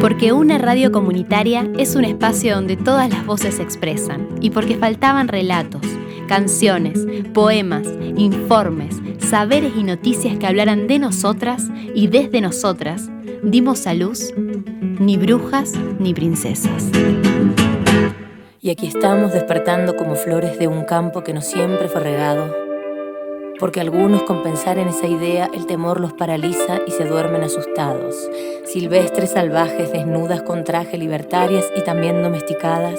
Porque una radio comunitaria es un espacio donde todas las voces se expresan y porque faltaban relatos, canciones, poemas, informes, saberes y noticias que hablaran de nosotras y desde nosotras, dimos a luz ni brujas ni princesas. Y aquí estamos despertando como flores de un campo que no siempre fue regado porque algunos con pensar en esa idea el temor los paraliza y se duermen asustados. Silvestres salvajes, desnudas con traje, libertarias y también domesticadas,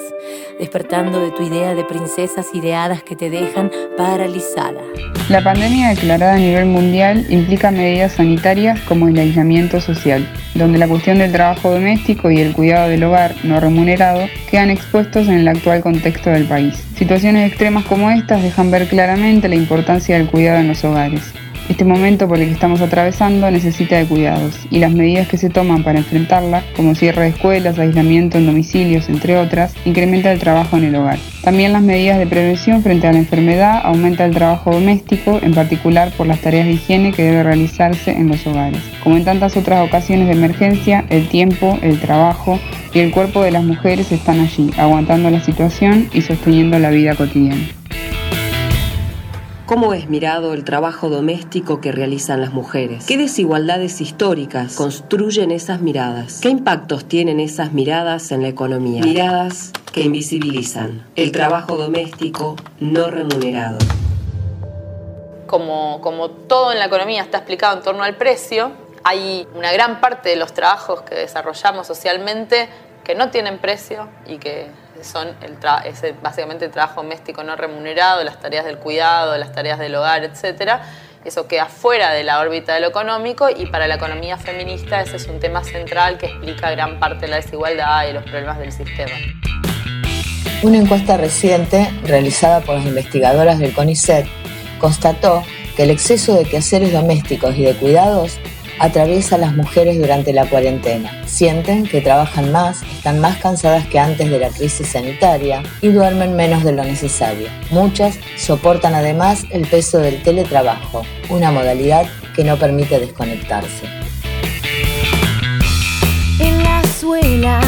despertando de tu idea de princesas ideadas que te dejan paralizada. La pandemia declarada a nivel mundial implica medidas sanitarias como el aislamiento social, donde la cuestión del trabajo doméstico y el cuidado del hogar no remunerado quedan expuestos en el actual contexto del país. Situaciones extremas como estas dejan ver claramente la importancia del cuidado en los hogares. Este momento por el que estamos atravesando necesita de cuidados y las medidas que se toman para enfrentarla, como cierre de escuelas, aislamiento en domicilios, entre otras, incrementa el trabajo en el hogar. También las medidas de prevención frente a la enfermedad aumenta el trabajo doméstico, en particular por las tareas de higiene que debe realizarse en los hogares. Como en tantas otras ocasiones de emergencia, el tiempo, el trabajo y el cuerpo de las mujeres están allí, aguantando la situación y sosteniendo la vida cotidiana. ¿Cómo es mirado el trabajo doméstico que realizan las mujeres? ¿Qué desigualdades históricas construyen esas miradas? ¿Qué impactos tienen esas miradas en la economía? Miradas que invisibilizan el trabajo doméstico no remunerado. Como, como todo en la economía está explicado en torno al precio, hay una gran parte de los trabajos que desarrollamos socialmente que no tienen precio y que son el básicamente el trabajo doméstico no remunerado, las tareas del cuidado, las tareas del hogar, etc. Eso queda fuera de la órbita de lo económico y para la economía feminista ese es un tema central que explica gran parte de la desigualdad y los problemas del sistema. Una encuesta reciente realizada por las investigadoras del CONICET constató que el exceso de quehaceres domésticos y de cuidados atraviesa a las mujeres durante la cuarentena. Sienten que trabajan más, están más cansadas que antes de la crisis sanitaria y duermen menos de lo necesario. Muchas soportan además el peso del teletrabajo, una modalidad que no permite desconectarse. En las suelas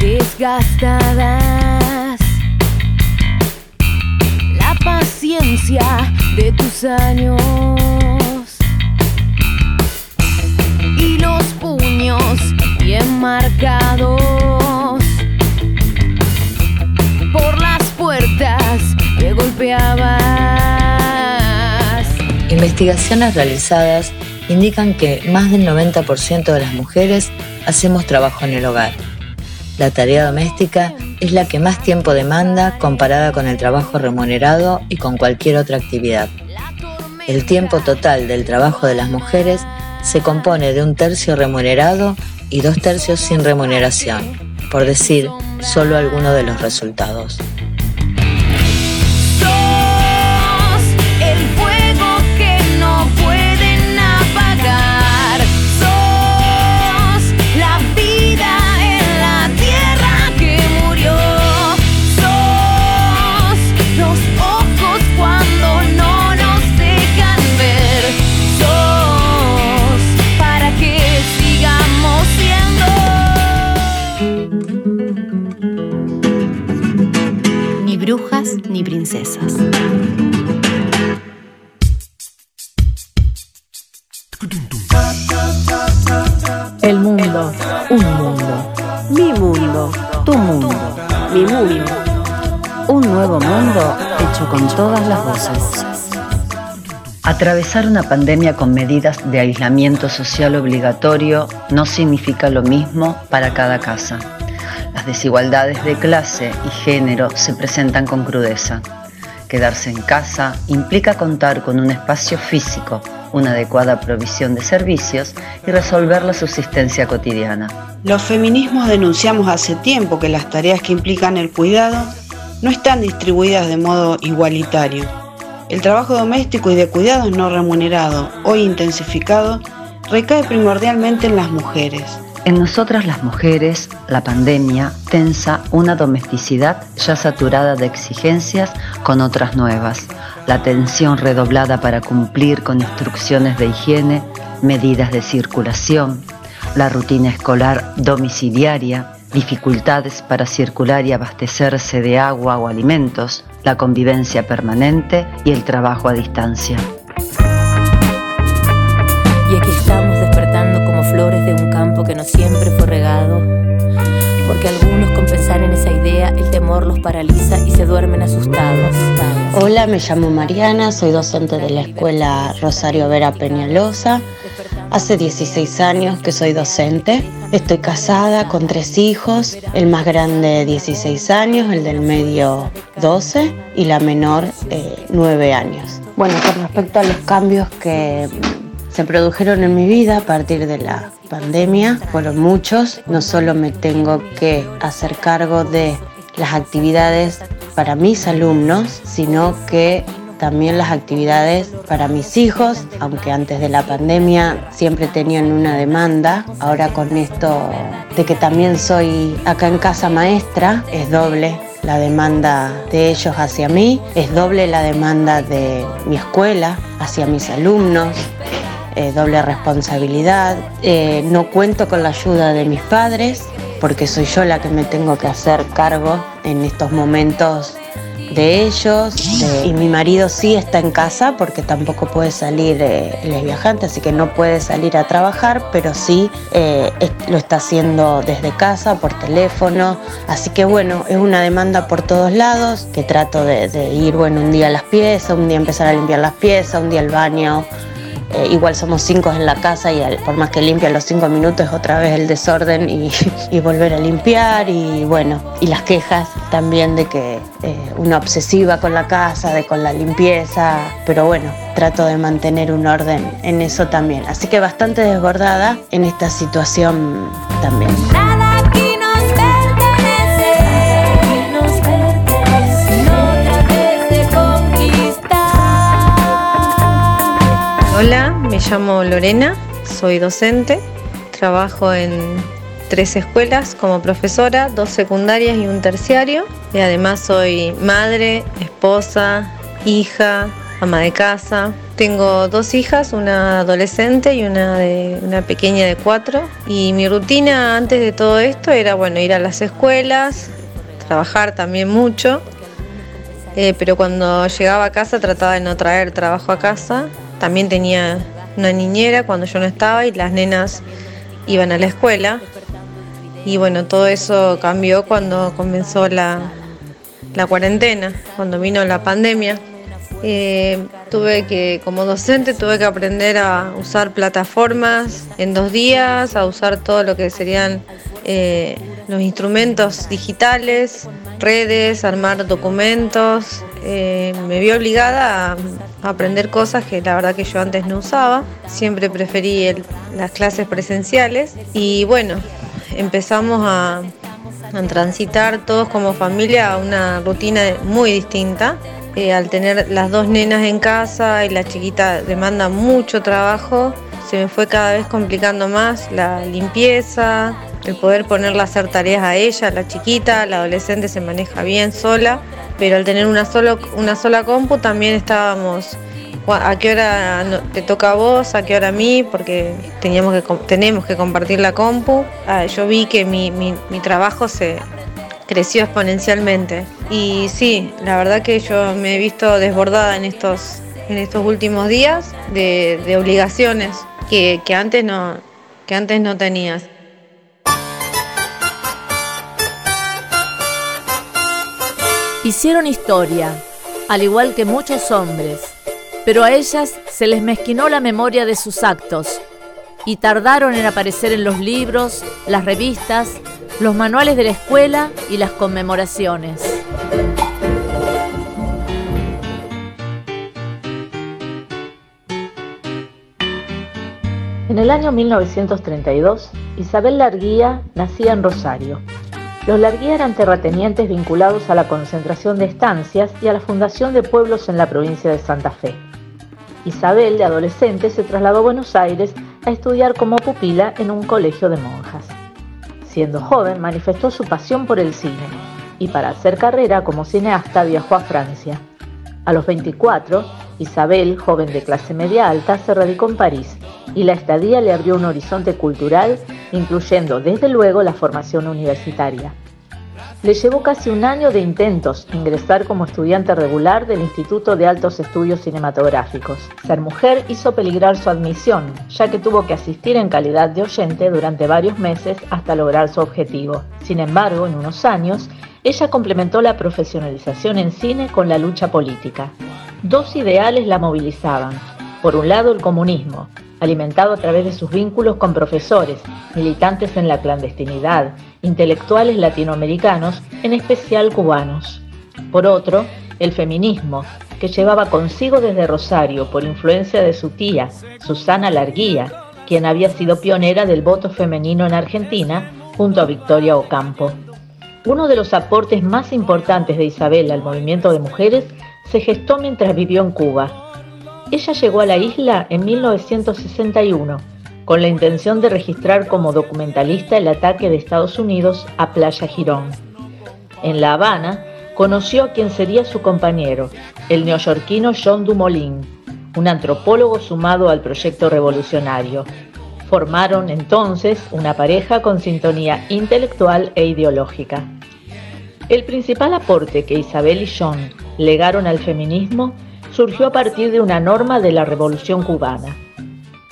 desgastadas, la paciencia de tus años bien marcados por las puertas que golpeabas. Investigaciones realizadas indican que más del 90% de las mujeres hacemos trabajo en el hogar. La tarea doméstica es la que más tiempo demanda comparada con el trabajo remunerado y con cualquier otra actividad. El tiempo total del trabajo de las mujeres se compone de un tercio remunerado y dos tercios sin remuneración, por decir solo algunos de los resultados. Mundo hecho con todas las voces. Atravesar una pandemia con medidas de aislamiento social obligatorio no significa lo mismo para cada casa. Las desigualdades de clase y género se presentan con crudeza. Quedarse en casa implica contar con un espacio físico, una adecuada provisión de servicios y resolver la subsistencia cotidiana. Los feminismos denunciamos hace tiempo que las tareas que implican el cuidado no están distribuidas de modo igualitario. El trabajo doméstico y de cuidados no remunerado, hoy intensificado, recae primordialmente en las mujeres. En nosotras las mujeres, la pandemia tensa una domesticidad ya saturada de exigencias con otras nuevas, la tensión redoblada para cumplir con instrucciones de higiene medidas de circulación, la rutina escolar domiciliaria, dificultades para circular y abastecerse de agua o alimentos, la convivencia permanente y el trabajo a distancia. Y aquí estamos despertando como flores de un campo que no siempre fue regado, porque algunos con pensar en esa idea el temor los paraliza y se duermen asustados. Hola, me llamo Mariana, soy docente de la escuela Rosario Vera Peñalosa. Hace 16 años que soy docente. Estoy casada con tres hijos, el más grande 16 años, el del medio 12 y la menor 9 eh, años. Bueno, con respecto a los cambios que se produjeron en mi vida a partir de la pandemia, fueron muchos. No solo me tengo que hacer cargo de las actividades para mis alumnos, sino que también las actividades para mis hijos, aunque antes de la pandemia siempre tenían una demanda, ahora con esto de que también soy acá en casa maestra, es doble la demanda de ellos hacia mí, es doble la demanda de mi escuela hacia mis alumnos, eh, doble responsabilidad, eh, no cuento con la ayuda de mis padres porque soy yo la que me tengo que hacer cargo en estos momentos de ellos y mi marido sí está en casa porque tampoco puede salir, eh, él viajante, así que no puede salir a trabajar, pero sí eh, lo está haciendo desde casa, por teléfono, así que bueno, es una demanda por todos lados, que trato de, de ir, bueno, un día a las piezas, un día empezar a limpiar las piezas, un día el baño, eh, igual somos cinco en la casa y por más que limpia los cinco minutos otra vez el desorden y, volver a limpiar y bueno, y las quejas también de que eh, una obsesiva con la casa, de con la limpieza, pero bueno, trato de mantener un orden en eso también. Así que bastante desbordada en esta situación también. Hola, me llamo Lorena, soy docente, trabajo en tres escuelas como profesora, dos secundarias y un terciario. Y además soy madre, esposa, hija, ama de casa. Tengo dos hijas, una adolescente y una, de, una pequeña de cuatro. Y mi rutina antes de todo esto era bueno, ir a las escuelas, trabajar también mucho. Eh, pero cuando llegaba a casa trataba de no traer trabajo a casa también tenía una niñera cuando yo no estaba y las nenas iban a la escuela. Y bueno, todo eso cambió cuando comenzó la, cuarentena, cuando vino la pandemia. Eh, tuve que, como docente, tuve que aprender a usar plataformas en dos días, a usar todo lo que serían eh, los instrumentos digitales, redes, armar documentos. Eh, me vi obligada a aprender cosas que la verdad que yo antes no usaba. Siempre preferí las clases presenciales y bueno, empezamos a, transitar todos como familia a una rutina muy distinta. Eh, al tener las dos nenas en casa y la chiquita demanda mucho trabajo, se me fue cada vez complicando más la limpieza, el poder ponerla a hacer tareas a ella, la chiquita, la adolescente se maneja bien sola, pero al tener una, solo, una sola compu también estábamos a qué hora te toca a vos, a qué hora a mí, porque teníamos que, tenemos que compartir la compu. Ah, yo vi que mi, trabajo se creció exponencialmente. Y sí, la verdad que yo me he visto desbordada en estos, en estos últimos días de, obligaciones que, antes no, que antes no tenías. Hicieron historia, al igual que muchos hombres, pero a ellas se les mezquinó la memoria de sus actos y tardaron en aparecer en los libros, las revistas, los manuales de la escuela y las conmemoraciones. En el año 1932, Isabel Larguía nacía en Rosario, los Larguía eran terratenientes vinculados a la concentración de estancias y a la fundación de pueblos en la provincia de Santa Fe. Isabel, de adolescente, se trasladó a Buenos Aires a estudiar como pupila en un colegio de monjas. Siendo joven, manifestó su pasión por el cine y para hacer carrera como cineasta viajó a Francia. A los 24, Isabel, joven de clase media alta, se radicó en París y la estadía le abrió un horizonte cultural, incluyendo desde luego la formación universitaria. Le llevó casi un año de intentos ingresar como estudiante regular del Instituto de Altos Estudios Cinematográficos. Ser mujer hizo peligrar su admisión, ya que tuvo que asistir en calidad de oyente durante varios meses hasta lograr su objetivo. Sin embargo, en unos años, ella complementó la profesionalización en cine con la lucha política. Dos ideales la movilizaban. Por un lado, el comunismo, alimentado a través de sus vínculos con profesores, militantes en la clandestinidad, intelectuales latinoamericanos, en especial cubanos. Por otro, el feminismo, que llevaba consigo desde Rosario por influencia de su tía, Susana Larguía, quien había sido pionera del voto femenino en Argentina junto a Victoria Ocampo. Uno de los aportes más importantes de Isabel al movimiento de mujeres se gestó mientras vivió en Cuba. Ella llegó a la isla en 1961 con la intención de registrar como documentalista el ataque de Estados Unidos a Playa Girón. En La Habana, conoció a quien sería su compañero, el neoyorquino John Dumoulin, un antropólogo sumado al proyecto revolucionario. Formaron entonces una pareja con sintonía intelectual e ideológica. El principal aporte que Isabel y John legaron al feminismo surgió a partir de una norma de la Revolución cubana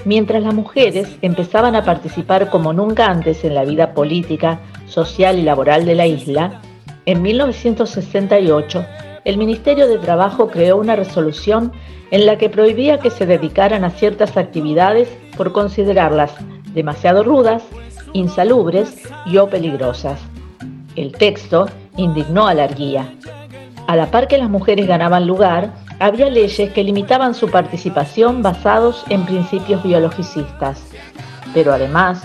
Mientras las mujeres empezaban a participar como nunca antes en la vida política, social y laboral de la isla, en 1968 el Ministerio de Trabajo creó una resolución en la que prohibía que se dedicaran a ciertas actividades por considerarlas demasiado rudas, insalubres y o peligrosas. El texto indignó a la arguía. A la par que las mujeres ganaban lugar, había leyes que limitaban su participación basados en principios biologicistas. Pero además,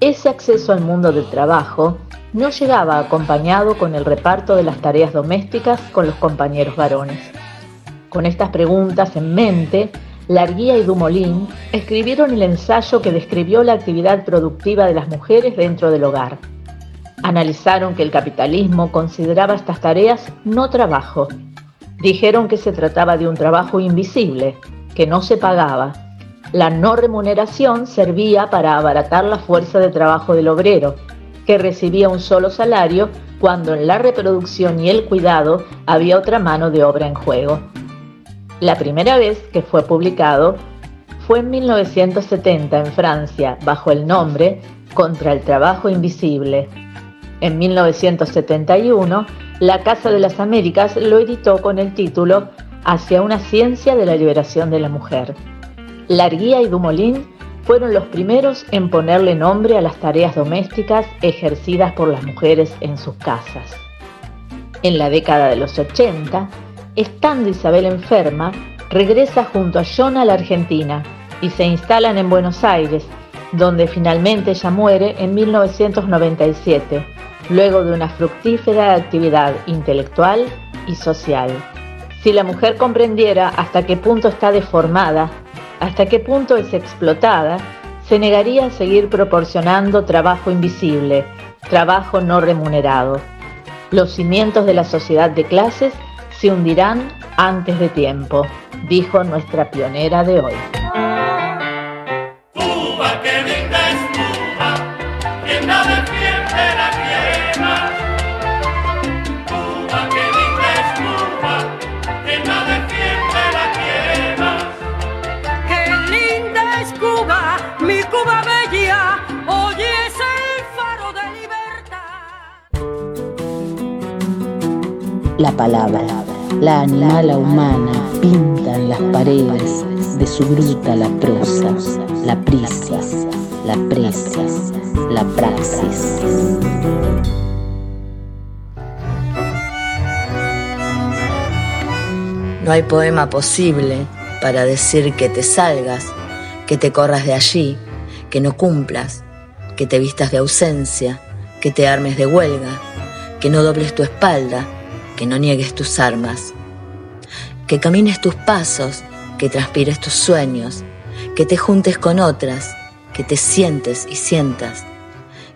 ese acceso al mundo del trabajo no llegaba acompañado con el reparto de las tareas domésticas con los compañeros varones. Con estas preguntas en mente, Larguía y Dumolín escribieron el ensayo que describió la actividad productiva de las mujeres dentro del hogar. Analizaron que el capitalismo consideraba estas tareas no trabajo Dijeron que se trataba de un trabajo invisible, que no se pagaba. La no remuneración servía para abaratar la fuerza de trabajo del obrero, que recibía un solo salario cuando en la reproducción y el cuidado había otra mano de obra en juego. La primera vez que fue publicado fue en 1970 en Francia bajo el nombre Contra el Trabajo Invisible. En 1971 la Casa de las Américas lo editó con el título Hacia una ciencia de la liberación de la mujer. Larguía y Dumoulin fueron los primeros en ponerle nombre a las tareas domésticas ejercidas por las mujeres en sus casas. En la década de los 80, estando Isabel enferma, regresa junto a John a la Argentina y se instalan en Buenos Aires, donde finalmente ella muere en 1997 luego de una fructífera actividad intelectual y social. Si la mujer comprendiera hasta qué punto está deformada, hasta qué punto es explotada, se negaría a seguir proporcionando trabajo invisible, trabajo no remunerado. Los cimientos de la sociedad de clases se hundirán antes de tiempo, dijo nuestra pionera de hoy. La palabra. La animala humana pinta en las paredes de su gruta la prosa, la prisa, la presa, la praxis. No hay poema posible para decir que te salgas, que te corras de allí, que no cumplas, que te vistas de ausencia, que te armes de huelga, que no dobles tu espalda, que no niegues tus armas, que camines tus pasos, que transpires tus sueños, que te juntes con otras, que te sientes y sientas,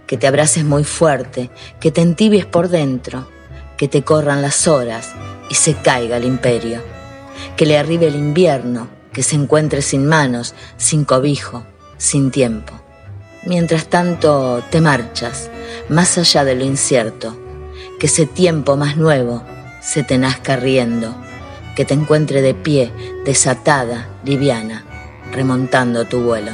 que te abraces muy fuerte, que te entibies por dentro, que te corran las horas y se caiga el imperio, que le arribe el invierno, que se encuentre sin manos, sin cobijo, sin tiempo. Mientras tanto, te marchas, más allá de lo incierto, que ese tiempo más nuevo se te nazca riendo, que te encuentre de pie, desatada, liviana, remontando tu vuelo.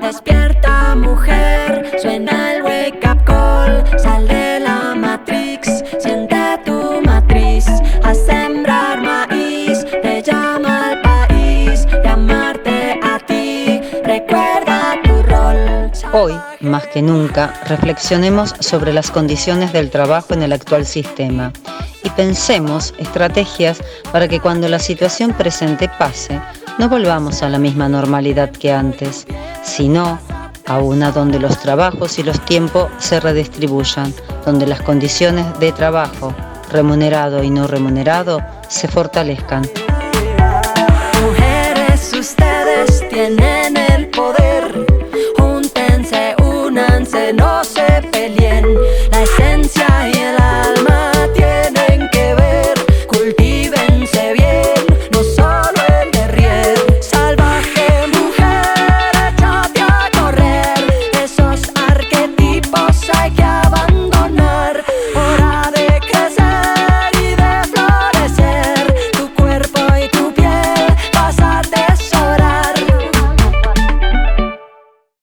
Despierta mujer, suena el wake up call, sal Hoy, más que nunca, reflexionemos sobre las condiciones del trabajo en el actual sistema y pensemos estrategias para que cuando la situación presente pase, no volvamos a la misma normalidad que antes, sino a una donde los trabajos y los tiempos se redistribuyan, donde las condiciones de trabajo, remunerado y no remunerado, se fortalezcan. Mujeres, ustedes tienen